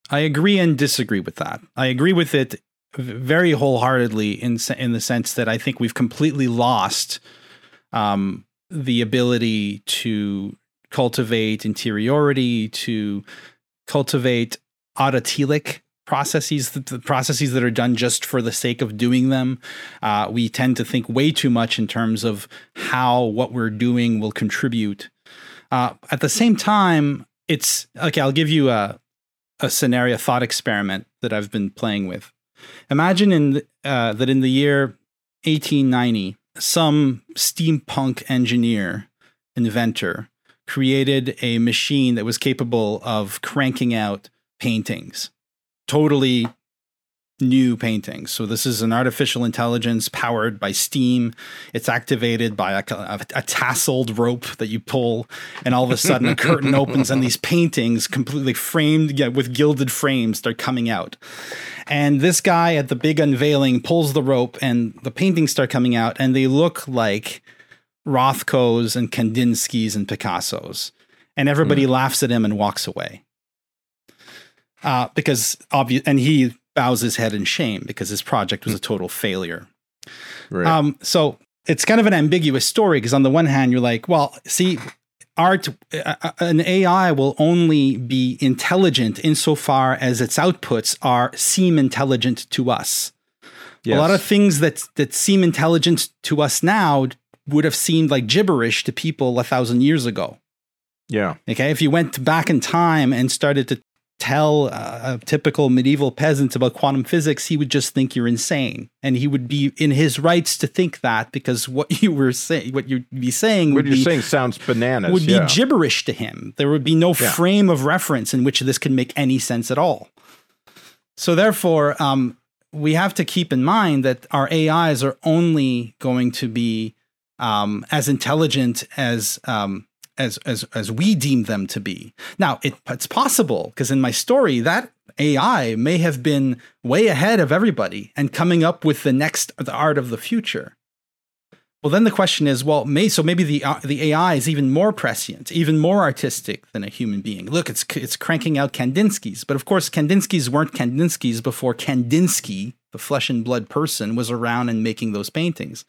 Speaker 1: I agree and disagree with that. I agree with it very wholeheartedly in in the sense that I think we've completely lost um, the ability to cultivate interiority, to cultivate autotelic processes, the processes that are done just for the sake of doing them. Uh, we tend to think way too much in terms of how what we're doing will contribute. Uh, at the same time, it's okay. I'll give you a a scenario, thought experiment that I've been playing with. Imagine in uh, that in the year 1890, some steampunk engineer, inventor, created a machine that was capable of cranking out paintings, totally new paintings. So this is an artificial intelligence powered by steam. It's activated by a, a, a, tasseled rope that you pull, and all of a sudden a curtain [LAUGHS] opens and these paintings, completely framed yeah, with gilded frames, start coming out. And this guy at the big unveiling pulls the rope, and the paintings start coming out, and they look like Rothko's and Kandinsky's and Picasso's. And everybody mm. laughs at him and walks away. Uh, because obvious, and he bows his head in shame because his project was a total failure. Right. Um, so it's kind of an ambiguous story because on the one hand, you're like, well, see, art, uh, uh, an AI will only be intelligent insofar as its outputs are seem intelligent to us. Yes. A lot of things that that seem intelligent to us now would have seemed like gibberish to people a thousand years ago.
Speaker 2: Yeah.
Speaker 1: Okay. If you went back in time and started to tell a, a typical medieval peasant about quantum physics, he would just think you're insane, and he would be in his rights to think that because what [LAUGHS] you were saying, what you'd be saying,
Speaker 2: what you're
Speaker 1: be,
Speaker 2: saying sounds bananas.
Speaker 1: Would
Speaker 2: yeah.
Speaker 1: be gibberish to him. There would be no yeah. frame of reference in which this could make any sense at all. So therefore, um, we have to keep in mind that our AIs are only going to be um, as intelligent as um, as as as we deem them to be. Now, it, it's possible because in my story that AI may have been way ahead of everybody and coming up with the next the art of the future. Well, then the question is, well, may so maybe the uh, the AI is even more prescient, even more artistic than a human being. Look, it's it's cranking out Kandinsky's, but of course, Kandinsky's weren't Kandinsky's before Kandinsky, the flesh and blood person, was around and making those paintings.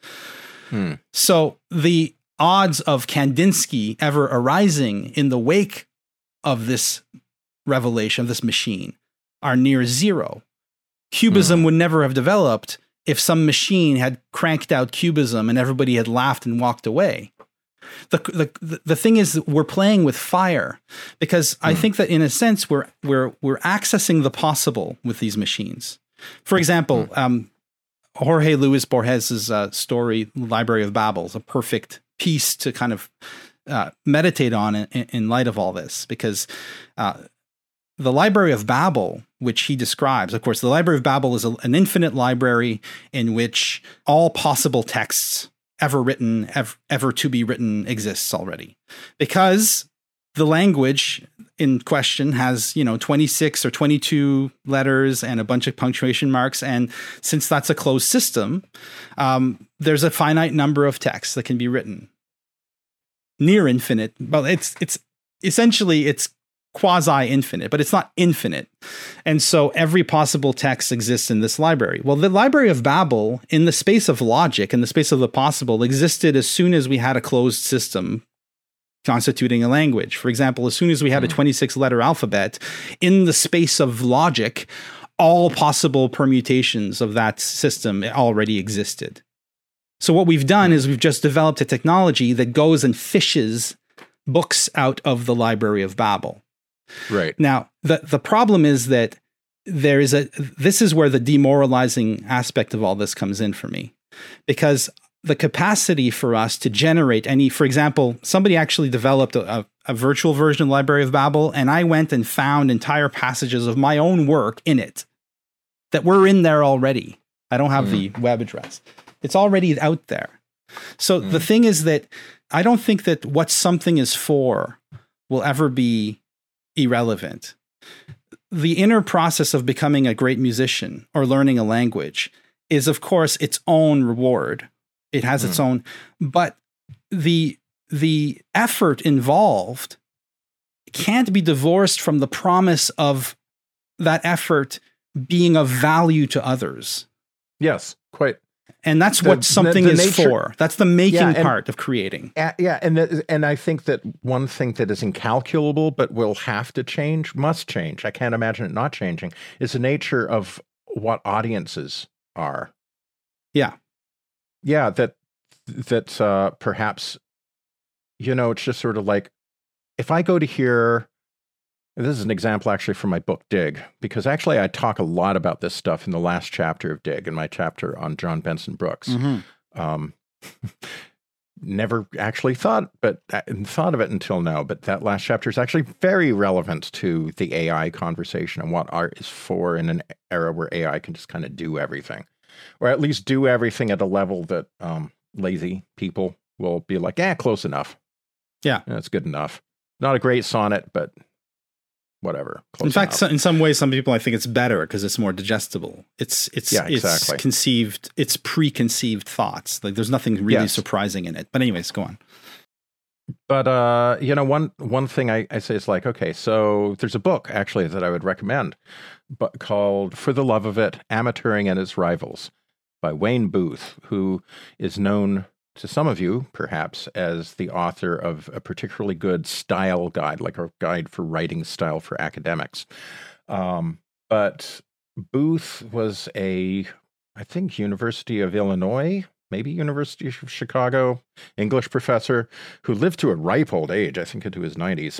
Speaker 1: Hmm. So the odds of Kandinsky ever arising in the wake of this revelation, of this machine, are near zero. Cubism mm. would never have developed if some machine had cranked out cubism and everybody had laughed and walked away. The, the, the thing is we're playing with fire because mm. I hmm. think that in a sense we're, we're, we're accessing the possible with these machines. For example, mm. um, Jorge Luis Borges's uh, story, Library of Babel, is a perfect piece to kind of uh, meditate on in, in, light of all this because uh, the Library of Babel, which he describes, of course, the Library of Babel is a, an infinite library in which all possible texts ever written, ever, ever to be written exists already. Because the language in question has, you know, 26 or 22 letters and a bunch of punctuation marks. And since that's a closed system, um, there's a finite number of texts that can be written. Near infinite. Well, it's it's essentially it's quasi infinite, but it's not infinite. And so every possible text exists in this library. Well, the Library of Babel, in the space of logic, in the space of the possible, existed as soon as we had a closed system constituting a language. For example, as soon as we had a hmm. 26 letter alphabet, in the space of logic, all possible permutations of that system already existed. So, what we've done is we've just developed a technology that goes and fishes books out of the Library of Babel.
Speaker 2: Right.
Speaker 1: Now, the the problem is that there is a this is where the demoralizing aspect of all this comes in for me. Because the capacity for us to generate any, for example, somebody actually developed a, a, virtual version of Library of Babel, and I went and found entire passages of my own work in it that were in there already. I don't have mm. the web address. It's already out there. So mm. the thing is that I don't think that what something is for will ever be irrelevant. The inner process of becoming a great musician or learning a language is, of course, its own reward. It has mm. its own, but the the effort involved can't be divorced from the promise of that effort being of value to others.
Speaker 2: Yes, quite.
Speaker 1: And that's the, what something the, the is nature, for. That's the making yeah, and, part of creating.
Speaker 2: Uh, yeah, and and I think that one thing that is incalculable but will have to change, must change. I can't imagine it not changing. Is the nature of what audiences are.
Speaker 1: Yeah,
Speaker 2: yeah. That that uh, perhaps you know it's just sort of like if I go to hear this is an example actually from my book Dig, because actually I talk a lot about this stuff in the last chapter of Dig, in my chapter on John Benson Brooks. Mm-hmm. Um, [LAUGHS] never actually thought, but uh, thought of it until now. But that last chapter is actually very relevant to the AI conversation and what art is for in an era where AI can just kind of do everything, or at least do everything at a level that um, lazy people will be like, "Yeah, close enough."
Speaker 1: Yeah,
Speaker 2: that's good enough. Not a great sonnet, but whatever.
Speaker 1: in fact, so, in some ways, some people I think it's better because it's more digestible. It's it's yeah, exactly. it's conceived, it's preconceived thoughts. Like there's nothing really yes. surprising in it. But anyways, go on.
Speaker 2: But uh, you know, one one thing I, I say is like, okay, so there's a book actually that I would recommend, but called "For the Love of It: Amateuring and Its Rivals" by Wayne Booth, who is known to some of you, perhaps, as the author of a particularly good style guide, like a guide for writing style for academics. Um, but Booth was a, I think, University of Illinois, maybe University of Chicago English professor who lived to a ripe old age, I think into his 90s.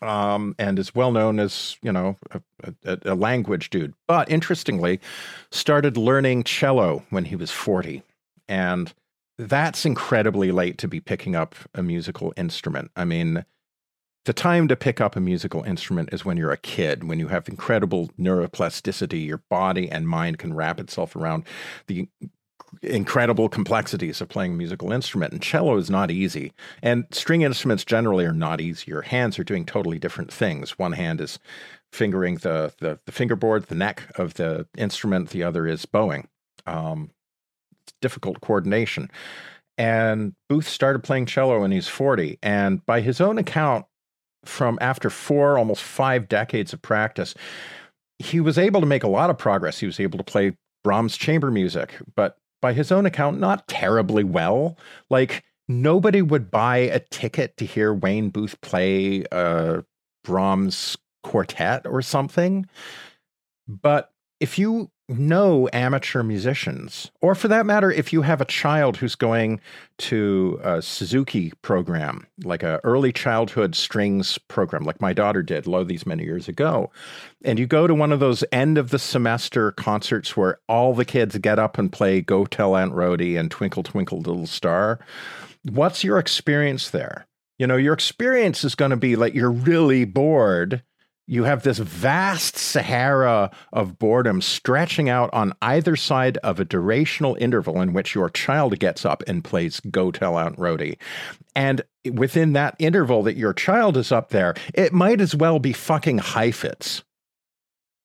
Speaker 2: Um, and is well known as, you know, a, a, a language dude. But interestingly, started learning cello when he was 40. And that's incredibly late to be picking up a musical instrument. I mean, the time to pick up a musical instrument is when you're a kid, when you have incredible neuroplasticity. Your body and mind can wrap itself around the incredible complexities of playing a musical instrument. And cello is not easy. And string instruments generally are not easy. Your hands are doing totally different things. One hand is fingering the, the, the fingerboard, the neck of the instrument, the other is bowing. Um, difficult coordination. And Booth started playing cello when he's 40. And by his own account, from after four, almost five decades of practice, he was able to make a lot of progress. He was able to play Brahms chamber music, but by his own account, not terribly well. Like, nobody would buy a ticket to hear Wayne Booth play a Brahms quartet or something. But if you know amateur musicians, or for that matter, if you have a child who's going to a Suzuki program, like a early childhood strings program, like my daughter did, lo these many years ago, and you go to one of those end of the semester concerts where all the kids get up and play "Go Tell Aunt Rhody" and "Twinkle Twinkle Little Star," what's your experience there? You know, your experience is going to be like you're really bored you have this vast Sahara of boredom stretching out on either side of a durational interval in which your child gets up and plays Go Tell Aunt Rhody. And within that interval that your child is up there, it might as well be fucking Heifetz.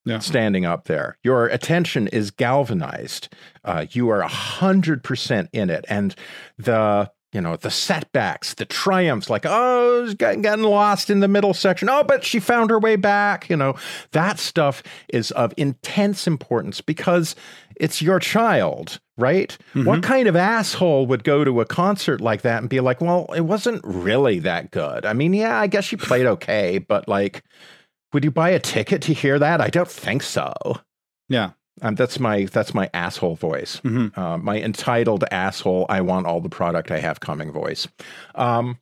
Speaker 2: Yeah. Standing up there, your attention is galvanized. Uh, you are a hundred percent in it, and the you know, the setbacks, the triumphs, like, oh, getting lost in the middle section. Oh, but she found her way back. You know, that stuff is of intense importance because it's your child, right? Mm-hmm. What kind of asshole would go to a concert like that and be like, well, it wasn't really that good? I mean, yeah, I guess she played okay, but like, would you buy a ticket to hear that? I don't think so.
Speaker 1: Yeah.
Speaker 2: Um, that's my that's my asshole voice. Mm-hmm. Uh, my entitled asshole. I want all the product I have coming voice. Um,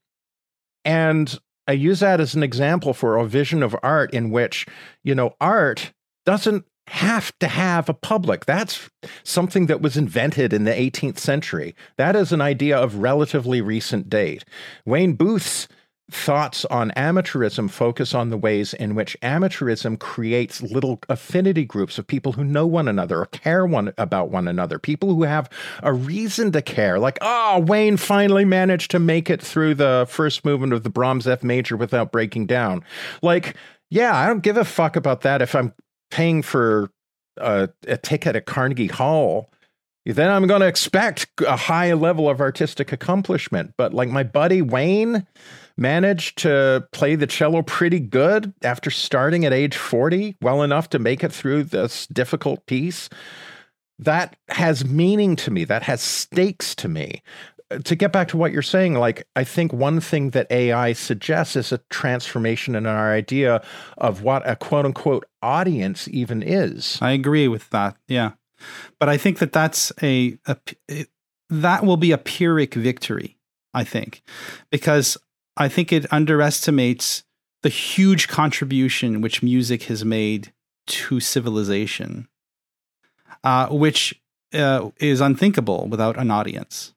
Speaker 2: and I use that as an example for a vision of art in which you know art doesn't have to have a public. That's something that was invented in the 18th century. That is an idea of relatively recent date. Wayne Booth's thoughts on amateurism focus on the ways in which amateurism creates little affinity groups of people who know one another or care one about one another. People who have a reason to care like oh wayne finally managed to make it through the first movement of the brahms f major without breaking down. Like yeah i don't give a fuck about that if i'm paying for a, a ticket at carnegie hall then I'm going to expect a high level of artistic accomplishment. But like my buddy Wayne, managed to play the cello pretty good after starting at age 40, well enough to make it through this difficult piece. That has meaning to me. That has stakes to me. Uh, to get back to what you're saying, like, I think one thing that AI suggests is a transformation in our idea of what a quote unquote audience even is.
Speaker 1: I agree with that. Yeah. But I think that that's a, a that will be a Pyrrhic victory, I think, because I think it underestimates the huge contribution which music has made to civilization, uh, which uh, is unthinkable without an audience.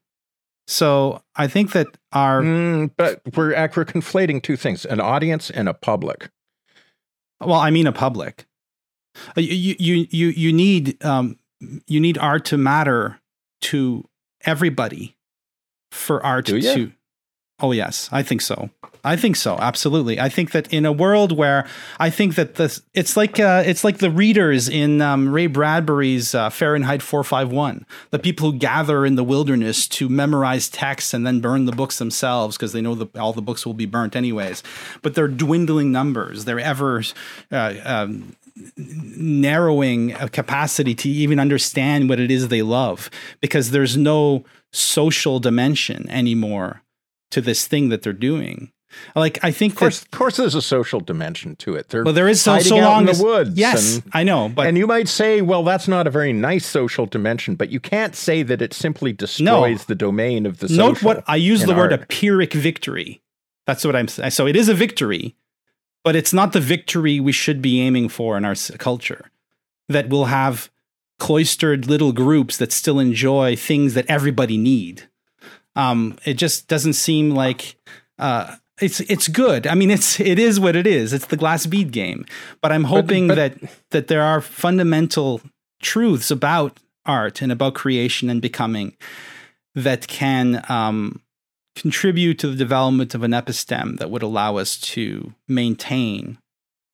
Speaker 1: So I think that our
Speaker 2: mm, but we're we're conflating two things: an audience and a public.
Speaker 1: Well, I mean a public. Uh, you you you you need um, you need art to matter to everybody for art to Oh yes, I think so. I think so. Absolutely. I think that in a world where I think that this, it's like uh, it's like the readers in um, Ray Bradbury's uh, Fahrenheit 451, the people who gather in the wilderness to memorize texts and then burn the books themselves because they know that all the books will be burnt anyways. But they're dwindling numbers. They're ever uh, um, narrowing a capacity to even understand what it is they love because there's no social dimension anymore to this thing that they're doing. Like I think,
Speaker 2: of course,
Speaker 1: that,
Speaker 2: of course, there's a social dimension to it.
Speaker 1: They're well, there is so, so long
Speaker 2: in
Speaker 1: as,
Speaker 2: the woods.
Speaker 1: Yes,
Speaker 2: and,
Speaker 1: I know, but
Speaker 2: and you might say, well, that's not a very nice social dimension, but you can't say that it simply destroys no. the domain of the.
Speaker 1: Note what I use the art. word a pyrrhic victory. That's what I'm saying. So it is a victory, but it's not the victory we should be aiming for in our culture. That we'll have cloistered little groups that still enjoy things that everybody need um, it just doesn't seem like uh, it's it's good. I mean, it's it is what it is. It's the glass bead game. But I'm hoping but, but, that that there are fundamental truths about art and about creation and becoming that can um, contribute to the development of an episteme that would allow us to maintain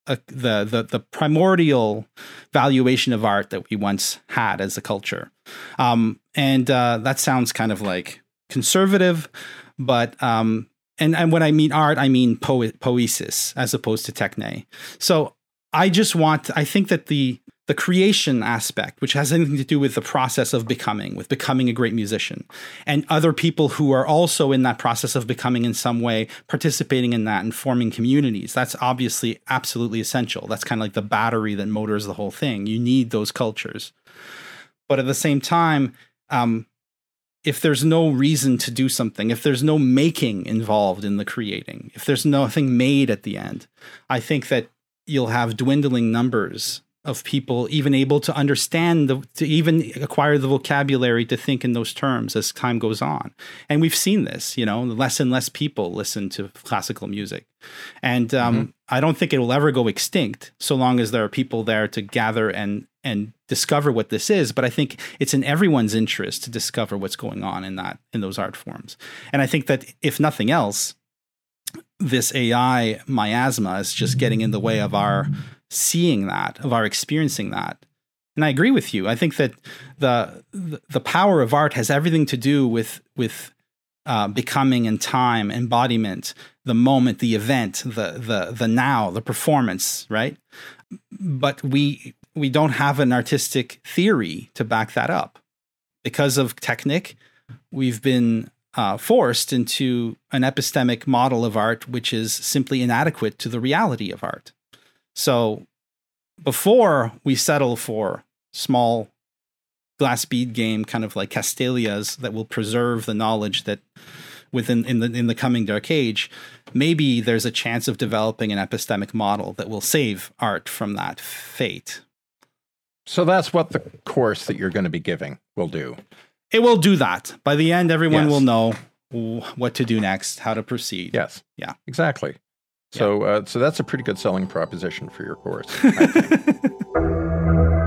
Speaker 1: a, the, the the primordial valuation of art that we once had as a culture. Um, and uh, that sounds kind of like conservative, but um, and and when I mean art, I mean po- poesis as opposed to techne. So I just want. I think that the the creation aspect, which has anything to do with the process of becoming, with becoming a great musician, and other people who are also in that process of becoming in some way, participating in that and forming communities. That's obviously absolutely essential. That's kind of like the battery that motors the whole thing. You need those cultures. But at the same time, um, if there's no reason to do something, if there's no making involved in the creating, if there's nothing made at the end, I think that you'll have dwindling numbers of people even able to understand the to even acquire the vocabulary to think in those terms as time goes on. And we've seen this you know less and less people listen to classical music. And um, mm-hmm. i don't think it will ever go extinct so long as there are people there to gather and and discover what this is. But i think it's in everyone's interest to discover what's going on in that in those art forms. And i think that if nothing else this ai miasma is just getting in the way of our seeing that, of our experiencing that. And I agree with you. I think that the the power of art has everything to do with with uh, becoming in time, embodiment, the moment, the event, the the the now, the performance, right? But we we don't have an artistic theory to back that up because of Technic. We've been uh, forced into an epistemic model of art which is simply inadequate to the reality of art. So before we settle for small glass bead game, kind of like Castalias that will preserve the knowledge that within in the in the coming dark age, maybe there's a chance of developing an epistemic model that will save art from that fate.
Speaker 2: So that's what the course that you're going to be giving will do.
Speaker 1: It will do that. By the end, everyone yes. will know what to do next, how to proceed.
Speaker 2: Yes.
Speaker 1: Yeah.
Speaker 2: Exactly. So, uh, so that's a pretty good selling proposition for your course. [LAUGHS]